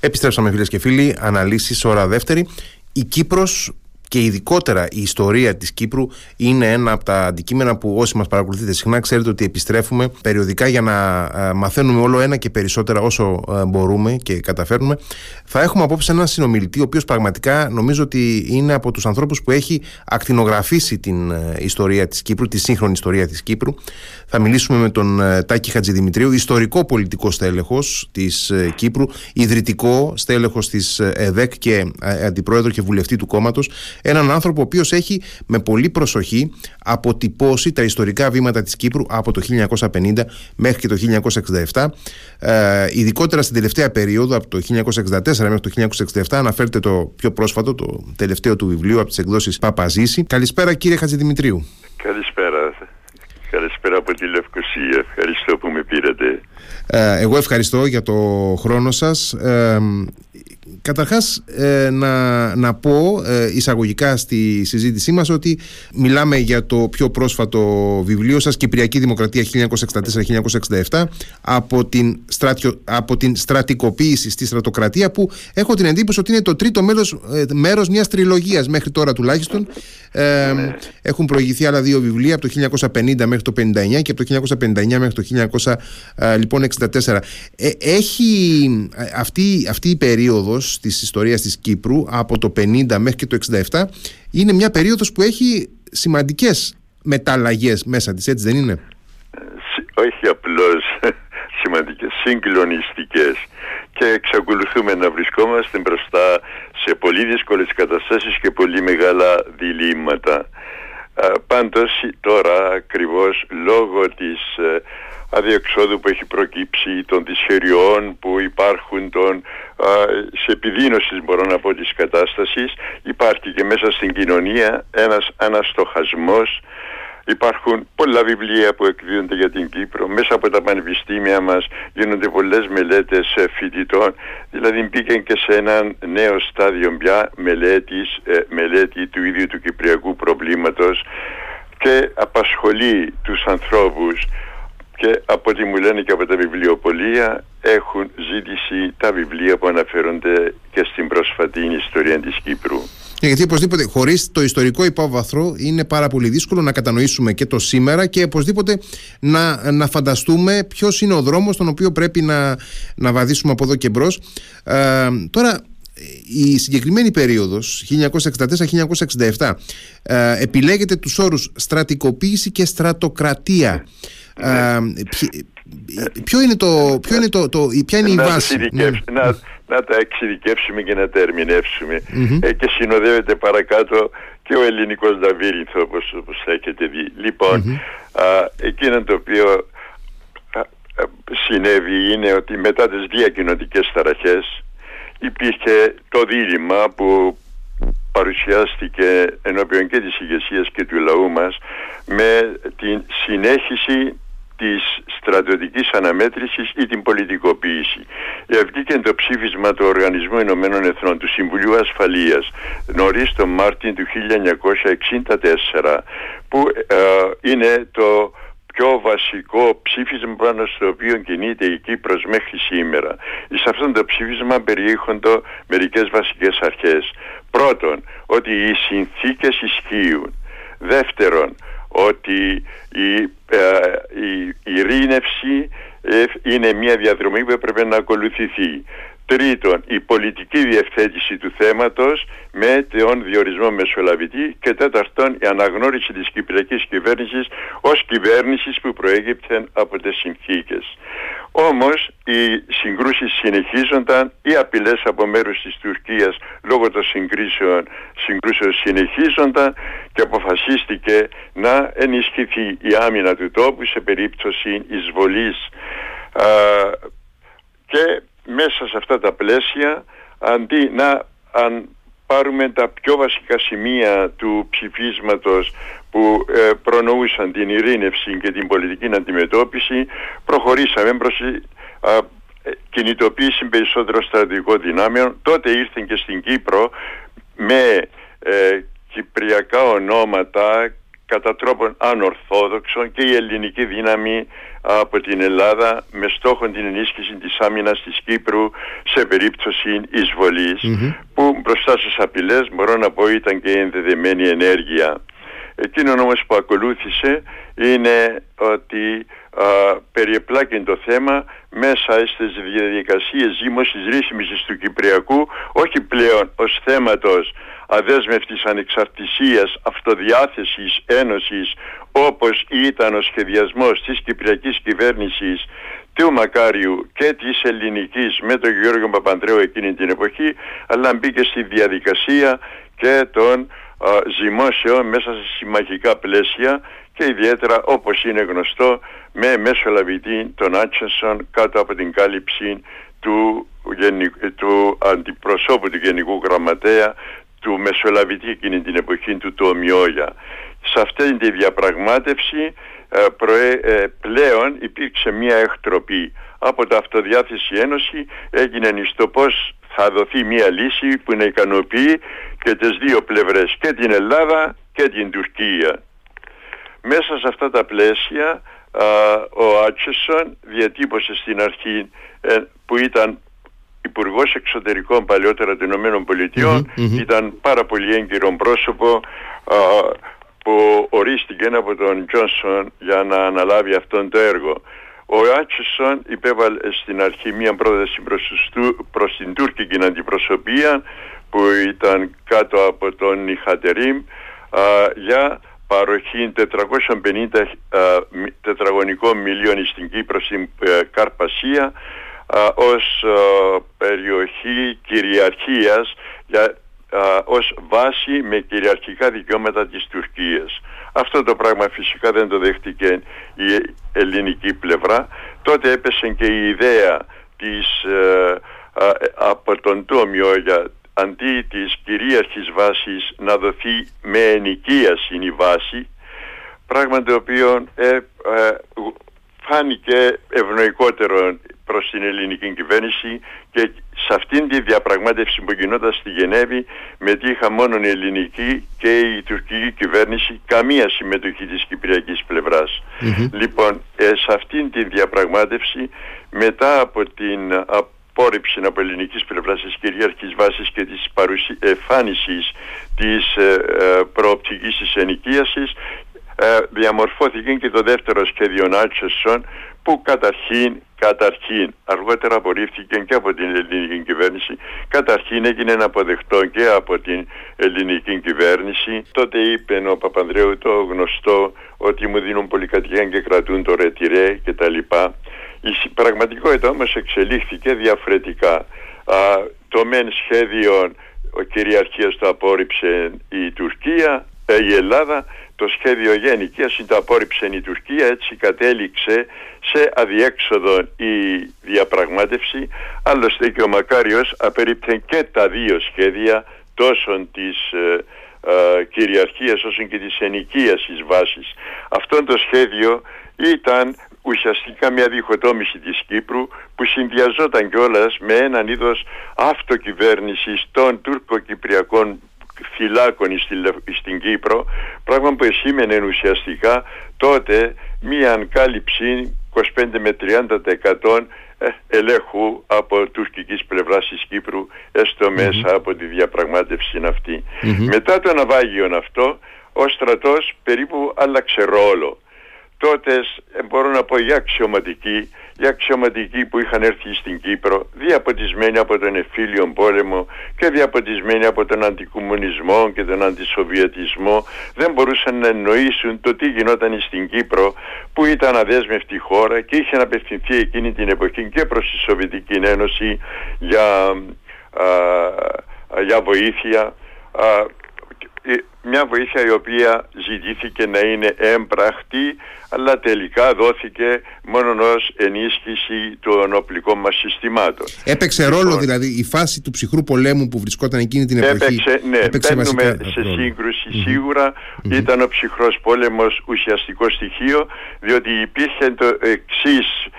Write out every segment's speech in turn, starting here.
Επιστρέψαμε φίλες και φίλοι, αναλύσεις ώρα δεύτερη. Η Κύπρος και ειδικότερα η ιστορία της Κύπρου είναι ένα από τα αντικείμενα που όσοι μας παρακολουθείτε συχνά ξέρετε ότι επιστρέφουμε περιοδικά για να ε, μαθαίνουμε όλο ένα και περισσότερα όσο ε, μπορούμε και καταφέρνουμε. Θα έχουμε απόψε έναν συνομιλητή ο οποίος πραγματικά νομίζω ότι είναι από τους ανθρώπους που έχει ακτινογραφήσει την ε, ιστορία της Κύπρου, τη σύγχρονη ιστορία της Κύπρου. Θα μιλήσουμε με τον Τάκη Χατζηδημητρίου, ιστορικό πολιτικό στέλεχος της Κύπρου, ιδρυτικό στέλεχος της ΕΔΕΚ και αντιπρόεδρο και βουλευτή του κόμματος Έναν άνθρωπο ο οποίος έχει με πολύ προσοχή αποτυπώσει τα ιστορικά βήματα της Κύπρου από το 1950 μέχρι και το 1967. Ε, ειδικότερα στην τελευταία περίοδο, από το 1964 μέχρι το 1967, αναφέρεται το πιο πρόσφατο, το τελευταίο του βιβλίου από τις εκδόσεις Παπαζήση. Καλησπέρα, κύριε Χατζηδημητρίου. Καλησπέρα. Καλησπέρα από τη Λευκοσία. Ευχαριστώ που με πήρατε. Ε, εγώ ευχαριστώ για το χρόνο σας. Ε, Καταρχάς ε, να, να πω ε, εισαγωγικά στη συζήτησή μας ότι μιλάμε για το πιο πρόσφατο βιβλίο σας Κυπριακή Δημοκρατία 1964-1967 από την, στρατιο, από την στρατικοποίηση στη στρατοκρατία που έχω την εντύπωση ότι είναι το τρίτο μέλος, ε, μέρος μιας τριλογίας μέχρι τώρα τουλάχιστον. Ε, έχουν προηγηθεί άλλα δύο βιβλία από το 1950 μέχρι το 1959 και από το 1959 μέχρι το 1964 λοιπόν, ε, έχει αυτή, αυτή η περίοδος της ιστορίας της Κύπρου από το 50 μέχρι και το 67 είναι μια περίοδος που έχει σημαντικές μεταλλαγές μέσα της, έτσι δεν είναι; Όχι απλώς σημαντικές, συγκλονιστικές και εξακολουθούμε να βρισκόμαστε μπροστά σε πολύ δύσκολες καταστάσεις και πολύ μεγάλα διλήμματα. Πάντως τώρα ακριβώς λόγω της ε, αδιεξόδου που έχει προκύψει, των δυσχεριών που υπάρχουν, των, σε επιδείνωσης μπορώ να πω της κατάστασης, υπάρχει και μέσα στην κοινωνία ένας αναστοχασμός Υπάρχουν πολλά βιβλία που εκδίδονται για την Κύπρο. Μέσα από τα πανεπιστήμια μας γίνονται πολλές μελέτες ε, φοιτητών. Δηλαδή μπήκαν και σε ένα νέο στάδιο πια μελέτης, ε, μελέτη του ίδιου του κυπριακού προβλήματος και απασχολεί τους ανθρώπους και από ό,τι μου λένε και από τα βιβλιοπολία έχουν ζήτηση τα βιβλία που αναφέρονται και στην πρόσφατη ιστορία της Κύπρου. Ε, γιατί οπωσδήποτε χωρίς το ιστορικό υπόβαθρο είναι πάρα πολύ δύσκολο να κατανοήσουμε και το σήμερα και οπωσδήποτε να, να φανταστούμε ποιος είναι ο δρόμος τον οποίο πρέπει να, να βαδίσουμε από εδώ και μπρος. Ε, τώρα, η συγκεκριμένη περίοδος 1964-1967 ε, επιλέγεται τους όρους στρατικοποίηση και στρατοκρατία ε, ποιο είναι το, ποιο είναι το, το, ποια είναι η βάση; Ναι. Να, να τα εξειδικεύσουμε και να τα ερμηνεύσουμε. Ε, και συνοδεύεται παρακάτω και ο ελληνικός Δαβύρινθο όπως, όπως έχετε δει. Λοιπόν, εκείνο το οποίο συνέβη είναι ότι μετά τις διακοινωτικές ταραχές υπήρχε το δίλημα που παρουσιάστηκε ενώπιον και της ηγεσίας και του λαού μας με την συνέχιση της στρατιωτικής αναμέτρησης ή την πολιτικοποίηση. Βγήκε το ψήφισμα του Οργανισμού Ηνωμένων Εθνών του Συμβουλίου Ασφαλείας νωρίς τον Μάρτιν του 1964 που ε, είναι το πιο βασικό ψήφισμα πάνω στο οποίο κινείται η Κύπρος μέχρι σήμερα. Σε αυτό το ψήφισμα περιέχονται μερικές βασικές αρχές. Πρώτον, ότι οι συνθήκες ισχύουν. Δεύτερον, ότι η, ε, η ειρήνευση ε, είναι μια διαδρομή που έπρεπε να ακολουθηθεί. Τρίτον, η πολιτική διευθέτηση του θέματος με τον διορισμό μεσολαβητή και τέταρτον, η αναγνώριση της Κυπριακής κυβέρνησης ως κυβέρνησης που προέγυπτε από τις συνθήκες. Όμως οι συγκρούσεις συνεχίζονταν, οι απειλές από μέρους της Τουρκίας λόγω των συγκρίσεων, συγκρούσεων συνεχίζονταν και αποφασίστηκε να ενισχυθεί η άμυνα του τόπου σε περίπτωση εισβολής και μέσα σε αυτά τα πλαίσια αντί να αν πάρουμε τα πιο βασικά σημεία του ψηφίσματος που ε, προνοούσαν την ειρήνευση και την πολιτική αντιμετώπιση προχωρήσαμε προς ε, κινητοποίηση περισσότερο στρατηγικών δυνάμεων. Τότε ήρθαν και στην Κύπρο με ε, κυπριακά ονόματα κατά τρόπον ανορθόδοξων και η ελληνική δύναμη από την Ελλάδα με στόχο την ενίσχυση της άμυνας της Κύπρου σε περίπτωση που μπροστά στις απειλές μπορώ να πω ήταν και ενδεδεμένη ενέργεια. Εκείνο όμως που ακολούθησε είναι ότι περιεπλάκει το θέμα μέσα στις διαδικασίες ζήμωσης ρύθμισης του Κυπριακού όχι πλέον ως θέματος αδέσμευτης ανεξαρτησίας, αυτοδιάθεσης, ένωσης όπως ήταν ο σχεδιασμός της Κυπριακής κυβέρνησης του Μακάριου και της ελληνικής με τον Γιώργο Παπανδρέου εκείνη την εποχή αλλά μπήκε στη διαδικασία και των ζυμώσεων μέσα σε συμμαχικά πλαίσια και ιδιαίτερα όπως είναι γνωστό με μεσολαβητή τον Άτσενσον κάτω από την κάλυψη του, του αντιπροσώπου του Γενικού Γραμματέα του Μεσολαβητή εκείνη την εποχή του του Ομιόγια. Σε αυτή τη διαπραγμάτευση ε, ε, πλέον υπήρξε μια εκτροπή από τα Αυτοδιάθεση Ένωση έγινε στο πώς θα δοθεί μια λύση που να ικανοποιεί και τις δύο πλευρές και την Ελλάδα και την Τουρκία. Μέσα σε αυτά τα πλαίσια ο Άτσεσον διατύπωσε στην αρχή ε, που ήταν υπουργός Εξωτερικών παλιότερα των Ηνωμένων ήταν πάρα πολύ έγκυρο πρόσωπο που ορίστηκε από τον Τζόνσον για να αναλάβει αυτόν το έργο. Ο Άτσισον υπέβαλε στην αρχή μία πρόταση προς, την Τούρκικη αντιπροσωπεία που ήταν κάτω από τον Ιχατερίμ για παροχή 450 τετραγωνικών μιλίων στην Κύπρο στην ε, Καρπασία ως περιοχή κυριαρχίας για, ως βάση με κυριαρχικά δικαιώματα της Τουρκίας. Αυτό το πράγμα φυσικά δεν το δέχτηκε η ελληνική πλευρά. Τότε έπεσε και η ιδέα της, ε, από τον Τόμιο για αντί της κυρίαρχης βάσης να δοθεί με ενοικίαση η βάση πράγμα το οποίο ε, ε, φάνηκε ευνοϊκότερο προς την ελληνική κυβέρνηση και σε αυτήν τη διαπραγμάτευση που γινόταν στη Γενέβη μετήχα μόνο η ελληνική και η τουρκική κυβέρνηση καμία συμμετοχή της κυπριακής Λοιπόν, ε, σε αυτήν τη διαπραγμάτευση μετά από την απόρριψη από ελληνικής πλευράς της κυρίαρχης βάσης και της εμφάνισης της ε, ε, προοπτικής της ενοικίασης ε, διαμορφώθηκε και το δεύτερο σχέδιο Νάτσεσον που καταρχήν, καταρχήν αργότερα απορρίφθηκε και από την ελληνική κυβέρνηση καταρχήν έγινε αποδεκτό και από την ελληνική κυβέρνηση. Τότε είπε ο Παπανδρέου το γνωστό ότι μου δίνουν πολυκατοικία και κρατούν το ρετυρέ και τα λοιπά. Η πραγματικότητα όμως εξελίχθηκε διαφορετικά. Α, το μεν σχέδιο ο κυριαρχίας το απόρριψε η Τουρκία, ε, η Ελλάδα το σχέδιο γέννικης το απόρριψε η Τουρκία έτσι κατέληξε σε αδιέξοδο η διαπραγμάτευση. Άλλωστε και ο Μακάριος απερίπτε και τα δύο σχέδια τόσο της ε, ε, κυριαρχίας όσο και της ενοικίασης βάσης. Αυτό το σχέδιο ήταν ουσιαστικά μια διχοτόμηση της Κύπρου που συνδυαζόταν κιόλας με έναν είδος αυτοκυβέρνησης των τουρκοκυπριακών φυλάκων στην Κύπρο πράγμα που σήμαινε ουσιαστικά τότε μία κάλυψη 25 με 30% ε, ελέγχου από τουρκικής πλευράς της Κύπρου έστω μέσα από τη διαπραγμάτευση Μετά το ναυάγιο αυτό ο στρατός περίπου άλλαξε ρόλο. Τότε ε, μπορώ να πω για αξιωματικοί, για αξιωματικοί που είχαν έρθει στην Κύπρο, διαποτισμένοι από τον εφήλιο πόλεμο και διαποτισμένοι από τον αντικομουνισμό και τον αντισοβιετισμό, δεν μπορούσαν να εννοήσουν το τι γινόταν στην Κύπρο, που ήταν αδέσμευτη χώρα και είχε απευθυνθεί εκείνη την εποχή και προς τη Σοβιετική Ένωση για, για βοήθεια μια βοήθεια η οποία ζητήθηκε να είναι έμπραχτη αλλά τελικά δόθηκε μόνο ως ενίσχυση των οπλικών μας συστημάτων. Έπαιξε ρόλο λοιπόν, δηλαδή η φάση του ψυχρού πολέμου που βρισκόταν εκείνη την εποχή. Έπαιξε, ναι, έπαιξε μπαίνουμε σε σύγκρουση σίγουρα. Ήταν ο ψυχρός πόλεμος ουσιαστικό στοιχείο διότι υπήρχε το εξής ε,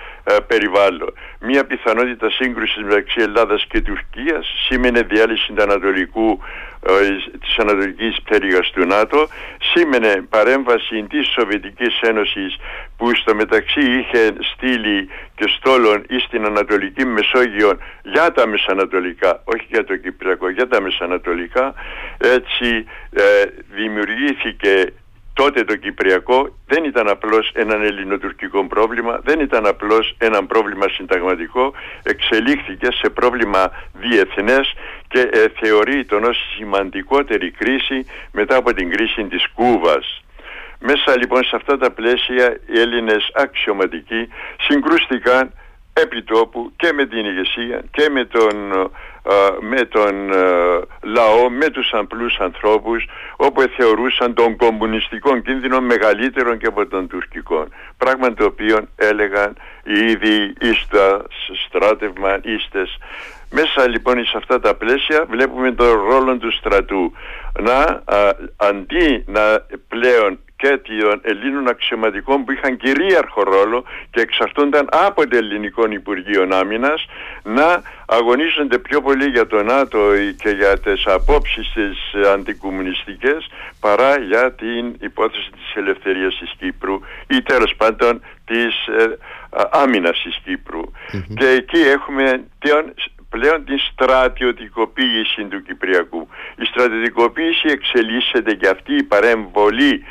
περιβάλλον. Μία πιθανότητα σύγκρουσης μεταξύ Ελλάδας και Τουρκίας σήμαινε διάλυση του Ανατολικού, ε, της Ανατολικής πτέρυγας του ΝΑΤΟ, σήμαινε παρέμβαση της Σοβιετικής Ένωσης που στο μεταξύ είχε στείλει και στόλων ή στην Ανατολική Μεσόγειο για τα Μεσανατολικά, όχι για το Κυπριακό, για τα Μεσανατολικά, έτσι ε, δημιουργήθηκε τότε το Κυπριακό δεν ήταν απλώς ένα ελληνοτουρκικό πρόβλημα, δεν ήταν απλώς ένα πρόβλημα συνταγματικό, εξελίχθηκε σε πρόβλημα διεθνές και ε, θεωρεί τον ως σημαντικότερη κρίση μετά από την κρίση της Κούβας. Μέσα λοιπόν σε αυτά τα πλαίσια οι Έλληνες αξιωματικοί συγκρούστηκαν επί τόπου και με την ηγεσία και με τον, με τον λαό, με τους απλούς ανθρώπους όπου θεωρούσαν τον κομμουνιστικό κίνδυνο μεγαλύτερο και από τον τουρκικό. Πράγμα το οποίο έλεγαν ήδη ίστα στράτευμα, ίστες. Μέσα λοιπόν σε αυτά τα πλαίσια βλέπουμε τον ρόλο του στρατού να αντί να πλέον και των Ελλήνων αξιωματικών που είχαν κυρίαρχο ρόλο και εξαρτούνταν από το Ελληνικό Υπουργείο Άμυνας να αγωνίζονται πιο πολύ για το ΝΑΤΟ και για τις απόψεις τις αντικομουνιστικές παρά για την υπόθεση της ελευθερίας της Κύπρου ή τέλος πάντων της ε, άμυνας της κυπρου Και εκεί έχουμε πλέον την στρατιωτικοποίηση του Κυπριακού. Η στρατιωτικοποίηση εξελίσσεται και αυτή η παρέμβολη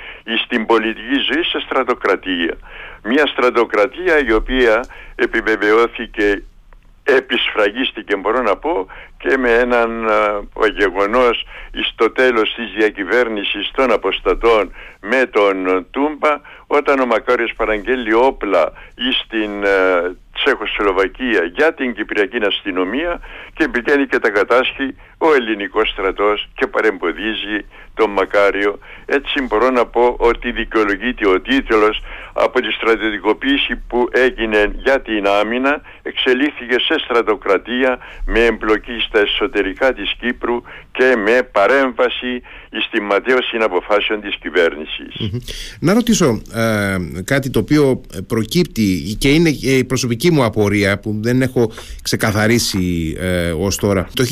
στην πολιτική ζωή σε στρατοκρατία. Μια στρατοκρατία η οποία επιβεβαιώθηκε επισφραγίστηκε μπορώ να πω και με έναν γεγονός στο τέλος της διακυβέρνησης των αποστατών με τον Τούμπα όταν ο Μακάριος παραγγέλει όπλα στην ε, Τσεχοσλοβακία για την Κυπριακή αστυνομία και πηγαίνει και τα κατάσχει ο ελληνικός στρατός και παρεμποδίζει τον Μακάριο. Έτσι μπορώ να πω ότι δικαιολογείται ο τίτλος από τη στρατιωτικοποίηση που έγινε για την άμυνα εξελίχθηκε σε στρατοκρατία με εμπλοκή στα εσωτερικά της Κύπρου και με παρέμβαση στη ματέωση αποφάσεων της κυβερνησης Να ρωτήσω ε, κάτι το οποίο προκύπτει και είναι η προσωπική μου απορία που δεν έχω ξεκαθαρίσει ε, ως τώρα. Το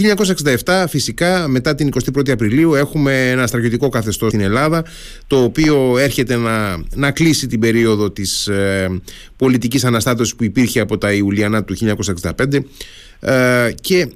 1967 φυσικά μετά την 21η Απριλίου έχουμε ένα στρατιωτικό καθεστώς στην Ελλάδα το οποίο έρχεται να, να κλείσει την περίοδο της ε, πολιτικής αναστάτωσης που υπήρχε από τα Ιουλιανά του 1965 ε, και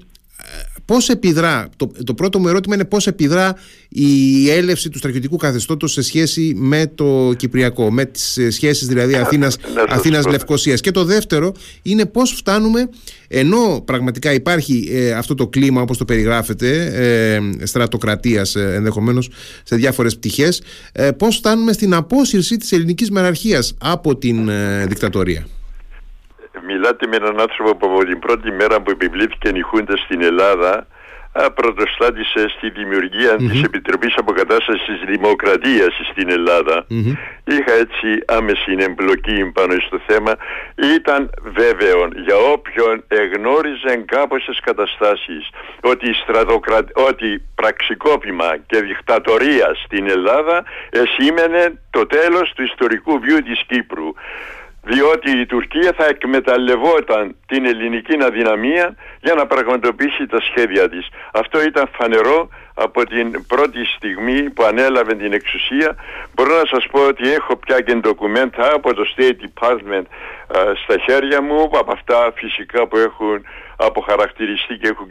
Πώς επιδρά, το, το πρώτο μου ερώτημα είναι πώς επιδρά η έλευση του στρατιωτικού καθεστώτος σε σχέση με το Κυπριακό, με τις σχέσεις δηλαδή Αθήνας, Αθήνας Λευκοσίας. Και το δεύτερο είναι πώς φτάνουμε, ενώ πραγματικά υπάρχει ε, αυτό το κλίμα όπως το περιγράφεται, ε, στρατοκρατίας ε, ενδεχομένως σε διάφορες πτυχές, ε, πώς φτάνουμε στην απόσυρση της ελληνικής μεραρχίας από την ε, δικτατορία μιλάτε με έναν άνθρωπο που από την πρώτη μέρα που επιβλήθηκε η Χούντα στην Ελλάδα πρωτοστάτησε στη δημιουργία mm-hmm. της Επιτροπής Αποκατάστασης της Δημοκρατίας στην ελλαδα Είχα έτσι άμεση εμπλοκή πάνω στο θέμα. Ήταν βέβαιο για όποιον εγνώριζε κάποιες καταστάσεις ότι, στρατοκρα... ότι πραξικόπημα και δικτατορία στην Ελλάδα σήμαινε το τέλος του ιστορικού βίου της Κύπρου διότι η Τουρκία θα εκμεταλλευόταν την ελληνική αδυναμία για να πραγματοποιήσει τα σχέδια της. Αυτό ήταν φανερό από την πρώτη στιγμή που ανέλαβε την εξουσία. Μπορώ να σας πω ότι έχω πια και ντοκουμέντα από το State Department στα χέρια μου, από αυτά φυσικά που έχουν αποχαρακτηριστεί και έχουν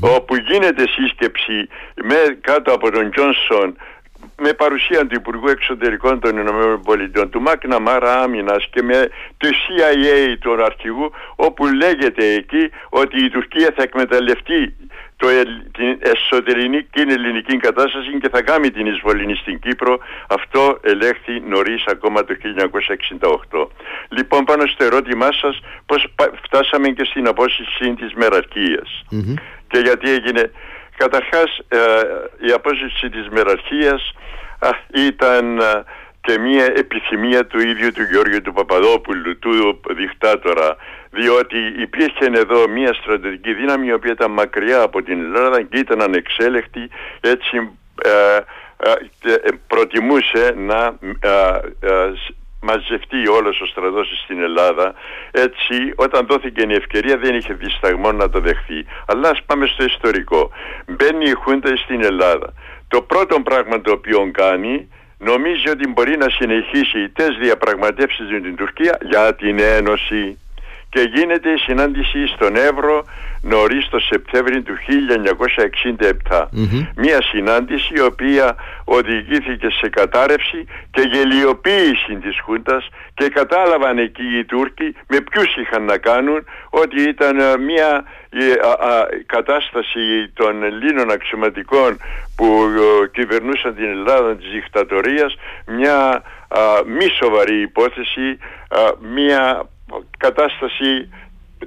όπου γίνεται σύσκεψη με, κάτω από τον Τζόνσον με παρουσία του Υπουργού Εξωτερικών των Ηνωμένων Πολιτειών, του Μάκνα Μάρα Άμυνας και με του CIA, τον αρχηγού, όπου λέγεται εκεί ότι η Τουρκία θα εκμεταλλευτεί το, την εσωτερική ελληνική κατάσταση και θα κάνει την εισβολή στην Κύπρο. Αυτό ελέγχθη νωρίς ακόμα το 1968. Λοιπόν, πάνω στο ερώτημά σας, πώς φτάσαμε και στην απόσυση της μεραρχίας. Και γιατί έγινε. Καταρχάς ε, η απόσυση της μεραρχίας ήταν και μια επιθυμία του ίδιου του Γιώργου του Παπαδόπουλου, του δικτάτορα, διότι υπήρχε εδώ μια στρατιωτική δύναμη η οποία ήταν μακριά από την Ελλάδα και ήταν ανεξέλεκτη, έτσι ε, ε, προτιμούσε να μαζευτεί όλος ο στρατός στην Ελλάδα έτσι όταν δόθηκε η ευκαιρία δεν είχε δισταγμό να το δεχθεί. Αλλά ας πάμε στο ιστορικό. Μπαίνει η Χούντα στην Ελλάδα. Το πρώτο πράγμα το οποίο κάνει νομίζει ότι μπορεί να συνεχίσει τις διαπραγματεύσεις με την Τουρκία για την Ένωση και γίνεται η συνάντηση στον Εύρο νωρίς το Σεπτέμβριο του 1967. Μια συνάντηση η οποία οδηγήθηκε σε κατάρρευση και γελιοποίηση της Χούντας και κατάλαβαν εκεί οι Τούρκοι με ποιους είχαν να κάνουν ότι ήταν ε, μια ε, κατάσταση των Ελλήνων αξιωματικών που ε, κυβερνούσαν την Ελλάδα της δικτατορίας μια μη σοβαρή υπόθεση, μια κατάσταση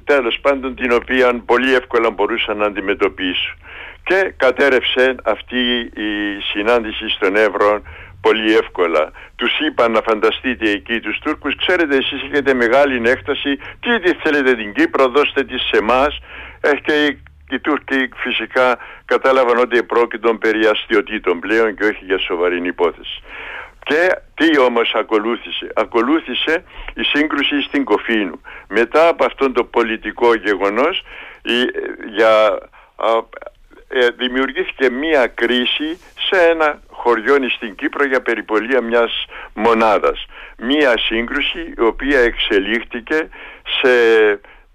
τέλος πάντων την οποία πολύ εύκολα μπορούσαν να αντιμετωπίσουν. Και κατέρευσε αυτή η συνάντηση στον Εύρο πολύ εύκολα. Τους είπαν να φανταστείτε εκεί τους Τούρκους, ξέρετε εσείς έχετε μεγάλη έκταση, τι, τι θέλετε την Κύπρο, δώστε της σε εμάς. Ε, και οι, οι Τούρκοι φυσικά κατάλαβαν ότι πρόκειτον περί αστιωτήτων πλέον και όχι για σοβαρή υπόθεση. Και τι όμως ακολούθησε; Ακολούθησε η σύγκρουση στην Κοφίνου. Μετά από αυτόν το πολιτικό γεγονός για, ε, δημιουργήθηκε μία κρίση σε ένα χωριό στην Κύπρο για περιπολία μιας μονάδας. Μία σύγκρουση η οποία εξελίχθηκε σε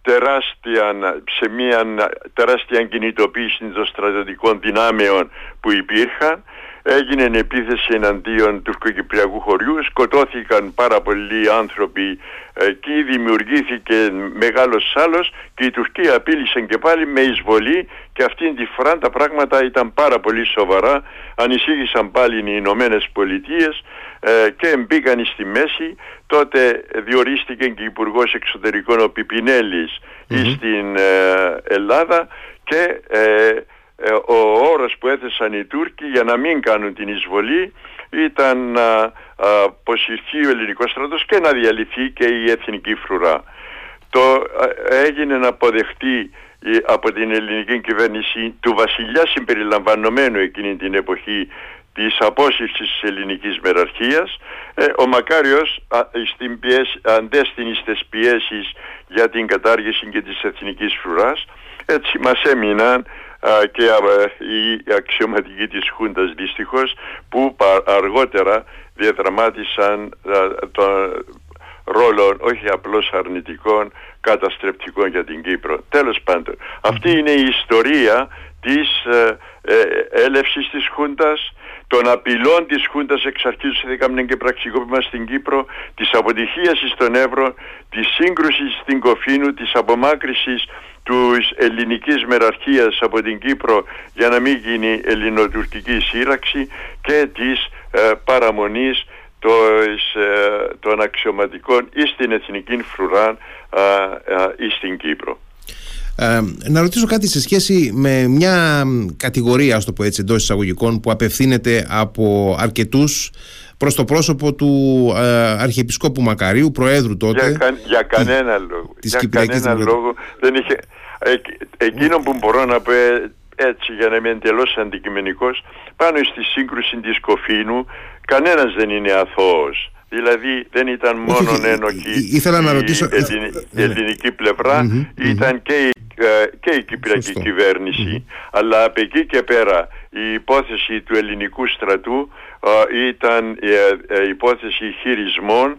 τεράστια, σε μια τεράστια κινητοποίηση των στρατιωτικών δυνάμεων που υπήρχαν έγινε επίθεση εναντίον τουρκοκυπριακού χωριού, σκοτώθηκαν πάρα πολλοί άνθρωποι εκεί, δημιουργήθηκε μεγάλος σάλος και η Τουρκία απείλησε και πάλι με εισβολή. Και αυτήν τη φορά τα πράγματα ήταν πάρα πολύ σοβαρά, ανησύγησαν πάλι οι Ηνωμένε Πολιτείες ε, και μπήκαν στη μέση, τότε διορίστηκε και υπουργός Εξωτερικών ο πιπινελης στην ε, Ελλάδα. Και ε, ε, ο όρος που έθεσαν οι Τούρκοι για να μην κάνουν την εισβολή ήταν να αποσυρθεί ο ελληνικός στρατός και να διαλυθεί και η εθνική φρουρά. Το έγινε να αποδεχτεί από την ελληνική κυβέρνηση του βασιλιά συμπεριλαμβανομένου εκείνη την εποχή της απόσυρσης της ελληνικής μεραρχίας ε, ο Μακάριος στην πιέση, αντέστηνε στις πιέσεις για την κατάργηση και της εθνικής φρουράς έτσι μας έμειναν και οι αξιωματικοί της Χούντας δυστυχώς που αργότερα διαδραμάτισαν τον ρόλο όχι απλώς αρνητικών καταστρεπτικών για την Κύπρο. Τέλος πάντων, αυτή είναι η ιστορία της ε, ε, έλευσης της Χούντας, των απειλών της Χούντας εξ αρχής του και πραξικόπημα στην Κύπρο, της αποτυχίας στον Εύρο, της σύγκρουσης στην Κοφίνου, της απομάκρυσης της ελληνικής μεραρχίας από την Κύπρο για να μην γίνει ελληνοτουρκική σύραξη και της ε, παραμονής ε, των αξιωματικών ή στην εθνική φρουρά ή στην Κύπρο. Ε, να ρωτήσω κάτι σε σχέση με μια κατηγορία, ας το πω έτσι, εντός εισαγωγικών που απευθύνεται από αρκετούς προς το πρόσωπο του ε, Αρχιεπισκόπου Μακαρίου, Προέδρου τότε. Για, για κανένα λόγο. Της για κανένα λόγο δεν είχε... εκείνο που μπορώ να πω ε, έτσι για να είμαι εντελώς αντικειμενικός πάνω στη σύγκρουση της Κοφίνου κανένας δεν είναι αθώος. Δηλαδή δεν ήταν μόνο ένοχη ήθελα να ρωτήσω... η ναι. ελληνική ήταν και η, ε, και η κυπριακή αλλά από εκεί και πέρα η υπόθεση του ελληνικού στρατού ήταν η υπόθεση χειρισμών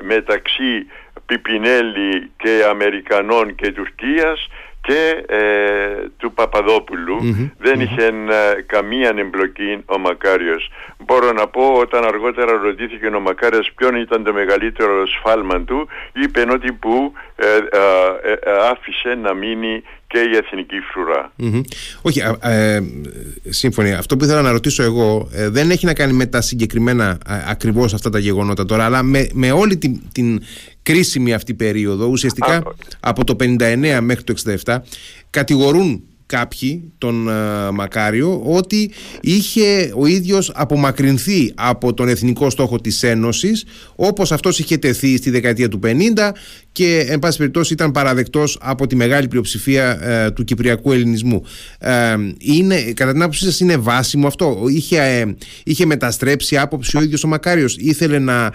μεταξύ Πιπινέλη και Αμερικανών και Τουρκίας και ε, του παπαδοπουλου δεν είχε καμία εμπλοκή ο Μακάριος. Μπορώ να πω όταν αργότερα ρωτήθηκε ο Μακάριος ποιον ήταν το μεγαλύτερο σφάλμα του είπε ότι που ε, ε, άφησε να μείνει και η εθνική Όχι, ε, σύμφωνοι. Αυτό που ήθελα να ρωτήσω εγώ δεν έχει να κάνει με τα συγκεκριμένα ακριβώς αυτά τα γεγονότα τώρα, αλλά με, με όλη την, την κρίσιμη αυτή περίοδο, ουσιαστικά από το 59 μέχρι το 67, κατηγορούν κάποιοι τον ε, Μακάριο ότι είχε ο ίδιος απομακρυνθεί από τον εθνικό στόχο της Ένωσης όπως αυτός είχε τεθεί στη δεκαετία του 50 και εν πάση περιπτώσει ήταν παραδεκτός από τη μεγάλη πλειοψηφία ε, του κυπριακού ελληνισμού. Ε, είναι, κατά την άποψή σας είναι βάσιμο αυτό; Είχε, είχε μεταστρέψει άποψη ο ίδιος ο Μακάριος; Ήθελε να,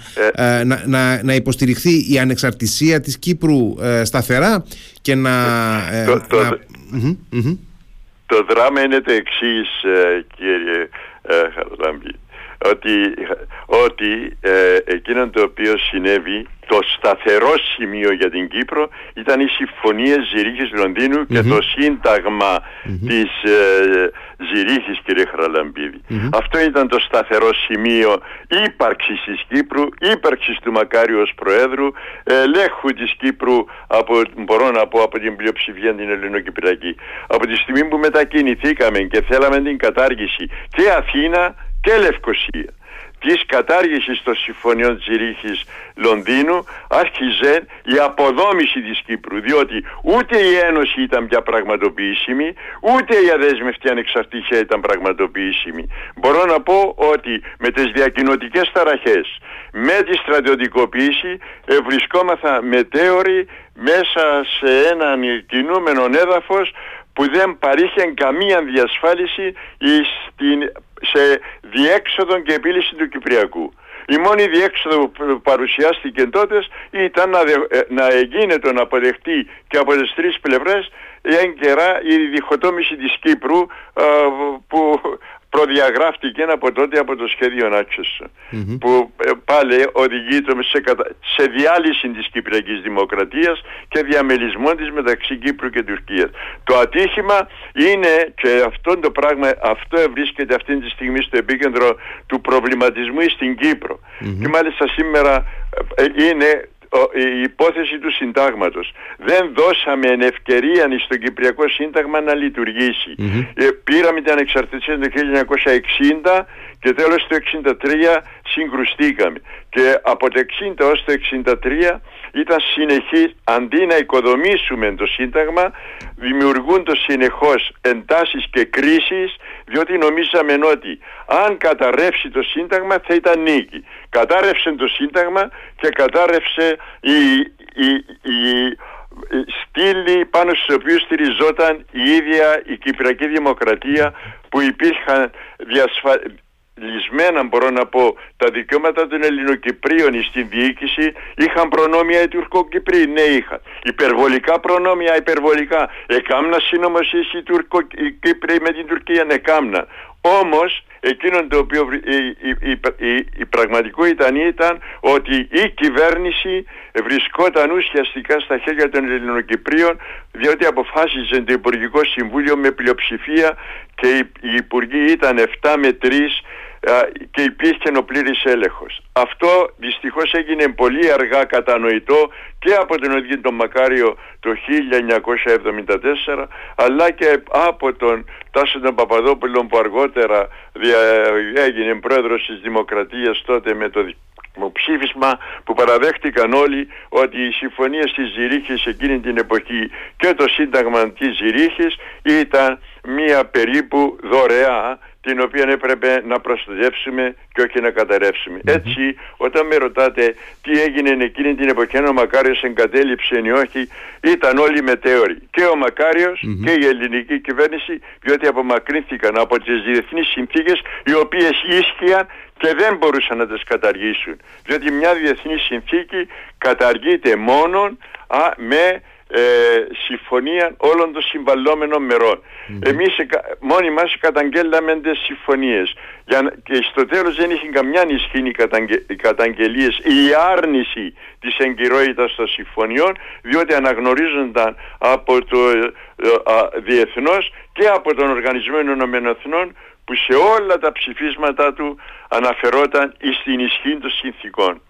να, να, να, υποστηριχθεί η ανεξαρτησία της Κύπρου σταθερά και να... να το δράμα είναι το εξής, ε, κύριε ε, Χαραλάμπη, ότι, ότι ε, εκείνο το οποίο συνέβη, το σταθερό σημείο για την Κύπρο ήταν οι συμφωνίες Ζηρίχης και το σύνταγμα της Ζηρίχης κύριε Αυτό ήταν το σταθερό σημείο ύπαρξης της Κύπρου, ύπαρξης του Μακάριου ως Προέδρου, ελέγχου της Κύπρου από, μπορώ να πω από την πλειοψηφία την Ελληνοκυπριακή. Από τη στιγμή που μετακινηθήκαμε και θέλαμε την κατάργηση και Αθήνα και Λευκοσία της κατάργησης των συμφωνιών Τσιρίχης Λονδίνου άρχιζε η αποδόμηση της Κύπρου διότι ούτε η Ένωση ήταν πια πραγματοποιήσιμη ούτε η αδέσμευτη ανεξαρτησία ήταν πραγματοποιήσιμη. Μπορώ να πω ότι με τις διακοινωτικές ταραχές με τη στρατιωτικοποίηση βρισκόμαθα μετέωροι μέσα σε έναν κινούμενο έδαφος που δεν παρήχε καμία διασφάλιση στην σε διέξοδο και επίλυση του Κυπριακού. Η μόνη διέξοδο που παρουσιάστηκε τότε ήταν να, ε, να εγίνεται να αποδεχτεί και από τις τρεις πλευρές έγκαιρα η διχοτόμηση της Κύπρου ε, που προδιαγράφτηκε από τότε από το σχέδιο Νάτσος που ε, πάλι οδηγεί σε, σε διάλυση της Κυπριακής Δημοκρατίας και διαμελισμό της μεταξύ Κύπρου και Τουρκίας. Το ατύχημα είναι και αυτό το πράγμα αυτό βρίσκεται αυτή τη στιγμή στο επίκεντρο του προβληματισμού στην Κύπρο. Και μάλιστα σήμερα ε, είναι η υπόθεση του συντάγματος. Δεν δώσαμε ευκαιρία στο Κυπριακό Σύνταγμα να λειτουργήσει. Ε, πήραμε την ανεξαρτησία το 1960 και τέλος το 1963 συγκρουστήκαμε. Και από το 1960 ως το 1963 ήταν συνεχής, αντί να οικοδομήσουμε το Σύνταγμα, δημιουργούνται συνεχώς εντάσεις και κρίσεις, διότι νομίζαμε ότι αν καταρρεύσει το Σύνταγμα θα ήταν νίκη. Κατάρρευσε το Σύνταγμα και κατάρρευσε η, η, η, στήλη πάνω στους οποίους στηριζόταν η ίδια η Κυπριακή Δημοκρατία που υπήρχαν διασφα λυσμένα μπορώ να πω τα δικαιώματα των Ελληνοκυπρίων στην διοίκηση είχαν προνόμια οι Τουρκοκυπροί, ναι είχαν. Υπερβολικά προνόμια, υπερβολικά. Εκάμνα συνωμοσίες οι Τουρκοκυπροί με την Τουρκία, ναι κάμνα. Όμως εκείνο το οποίο η, η, η, η πραγματικότητα ήταν ότι η κυβέρνηση βρισκόταν ουσιαστικά στα χέρια των Ελληνοκυπρίων διότι αποφάσιζε το Υπουργικό Συμβούλιο με πλειοψηφία και οι, υπουργοί ήταν 7 με 3 και υπήρχε ο πλήρης έλεγχος. Αυτό δυστυχώς έγινε πολύ αργά κατανοητό και από τον ίδιο τον Μακάριο το 1974 αλλά και από τον Τάσο τον Παπαδόπουλο που αργότερα έγινε πρόεδρος της Δημοκρατίας τότε με το ψήφισμα που παραδέχτηκαν όλοι ότι οι συμφωνίες της Ζηρίχης εκείνη την εποχή και το σύνταγμα της Ζηρίχης ήταν μία περίπου δωρεά την οποία έπρεπε να προστατεύσουμε και όχι να καταρρευσουμε Έτσι, όταν με ρωτάτε τι έγινε εκείνη την εποχή, αν ο Μακάριος εγκατέλειψε ή όχι, ήταν όλοι μετέωροι. Και ο μακαριος και η ελληνική κυβέρνηση, διότι απομακρύνθηκαν από τις διεθνείς συνθήκες οι οποίες ίσχυαν και δεν μπορούσαν να τις καταργήσουν. Διότι μια διεθνή συνθήκη καταργείται μόνο με ε, συμφωνία όλων των συμβαλλόμενων μερών. Mm-hmm. Εμείς μόνοι μας καταγγέλαμε τις συμφωνίες Για, και στο τέλος δεν είχε καμιά ισχύ οι, καταγγε, οι καταγγελίες η άρνηση της εγκυρότητας των συμφωνιών διότι αναγνωρίζονταν από το ε, διεθνώς και από τον Οργανισμό Ηνωμένων που σε όλα τα ψηφίσματα του αναφερόταν στην ισχύ των συνθήκων.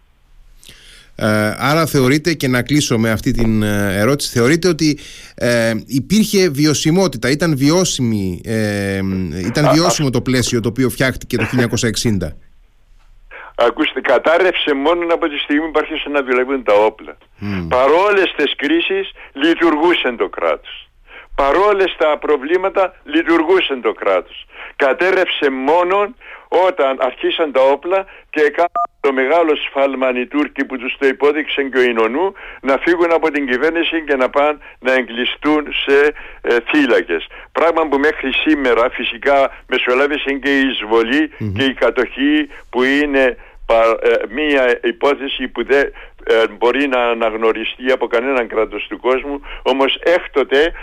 Ε, άρα θεωρείτε και να κλείσω με αυτή την ε, ερώτηση θεωρείτε ότι ε, υπήρχε βιωσιμότητα ήταν, βιώσιμη, ε, ήταν βιώσιμο το πλαίσιο το οποίο φτιάχτηκε το 1960 Ακούστε, κατάρρευσε μόνο από τη στιγμή που άρχισε να δουλεύουν τα όπλα. Mm. Παρόλες τις κρίσεις λειτουργούσε το κράτος. παρόλες τα προβλήματα λειτουργούσε το κράτος. Κατέρευσε μόνο όταν αρχίσαν τα όπλα και έκαναν το μεγάλο σφάλμα οι Τούρκοι που τους το υπόδειξαν και ο Ινωνού να φύγουν από την κυβέρνηση και να πάνε να εγκλειστούν σε ε, θύλακες. Πράγμα που μέχρι σήμερα φυσικά μεσολάβησε και η εισβολη και η κατοχή που είναι ε, μία υπόθεση που δεν ε, μπορεί να αναγνωριστεί από κανέναν κράτος του κόσμου όμως έκτοτε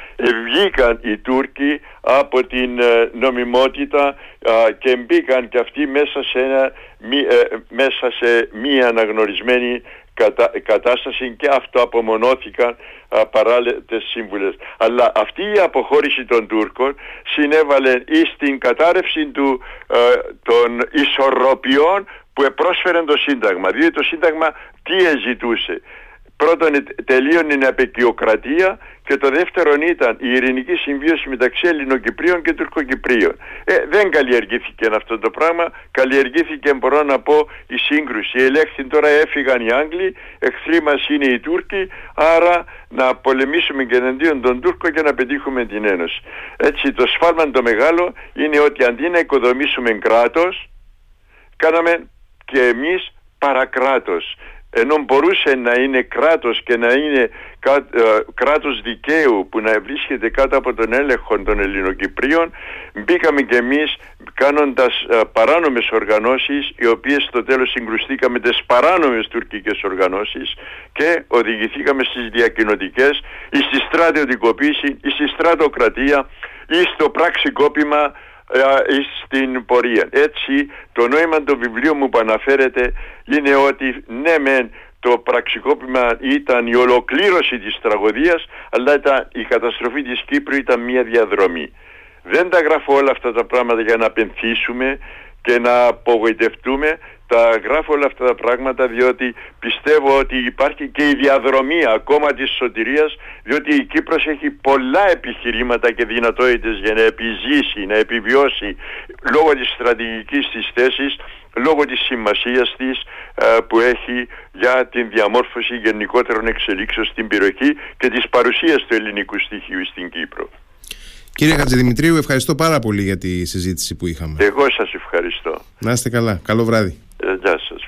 βγήκαν οι Τούρκοι από την ε, νομιμότητα και μπήκαν και αυτοί μέσα σε, ένα, μέσα σε μία αναγνωρισμένη κατάσταση και αυτό απομονώθηκαν παράλληλες σύμβουλες. Αλλά αυτή η αποχώρηση των Τούρκων συνέβαλε στην κατάρρευση του, των ισορροπιών που πρόσφερε το Σύνταγμα. Διότι το Σύνταγμα τι εζητούσε. Πρώτον τελείωνε η απεκιοκρατία και το δεύτερο ήταν η ειρηνική συμβίωση μεταξύ Ελληνοκυπρίων και Τουρκοκυπρίων. Ε, δεν καλλιεργήθηκε αυτό το πράγμα, καλλιεργήθηκε μπορώ να πω η σύγκρουση. Ελέγχθη τώρα έφυγαν οι Άγγλοι, εχθροί μας είναι οι Τούρκοι, άρα να πολεμήσουμε και εναντίον των Τούρκων και να πετύχουμε την Ένωση. Έτσι το σφάλμα το μεγάλο είναι ότι αντί να οικοδομήσουμε κράτος, κάναμε και εμείς παρακράτος. Ενώ μπορούσε να είναι κράτος και να είναι ε, κράτος δικαίου που να βρίσκεται κάτω από τον έλεγχο των Ελληνοκυπρίων μπήκαμε και εμείς κάνοντας ε, παράνομες οργανώσεις οι οποίες στο τέλος συγκρουστήκαμε τις παράνομες τουρκικές οργανώσεις και οδηγηθήκαμε στις διακοινωτικές ή στη στρατιωτικοποίηση ή στη στρατοκρατία ή στο πραξικόπημα ε, στην πορεία. Έτσι το νόημα του βιβλίου μου που αναφέρεται είναι ότι ναι μεν το πραξικόπημα ήταν η ολοκλήρωση της τραγωδίας αλλά ήταν, η καταστροφή της Κύπρου ήταν μια διαδρομή. Δεν τα γράφω όλα αυτά τα πράγματα για να πενθήσουμε και να απογοητευτούμε τα γράφω όλα αυτά τα πράγματα διότι πιστεύω ότι υπάρχει και η διαδρομή ακόμα της σωτηρίας διότι η Κύπρος έχει πολλά επιχειρήματα και δυνατότητες για να επιζήσει, να επιβιώσει λόγω της στρατηγικής της θέσης λόγω της σημασίας της ε, που έχει για την διαμόρφωση γενικότερων εξελίξεων στην περιοχή και της παρουσίας του ελληνικού στοιχείου στην Κύπρο. Κύριε Χατζηδημητρίου, ευχαριστώ πάρα πολύ για τη συζήτηση που είχαμε. Εγώ σας ευχαριστώ. Να είστε καλά. Καλό βράδυ. Γεια σας.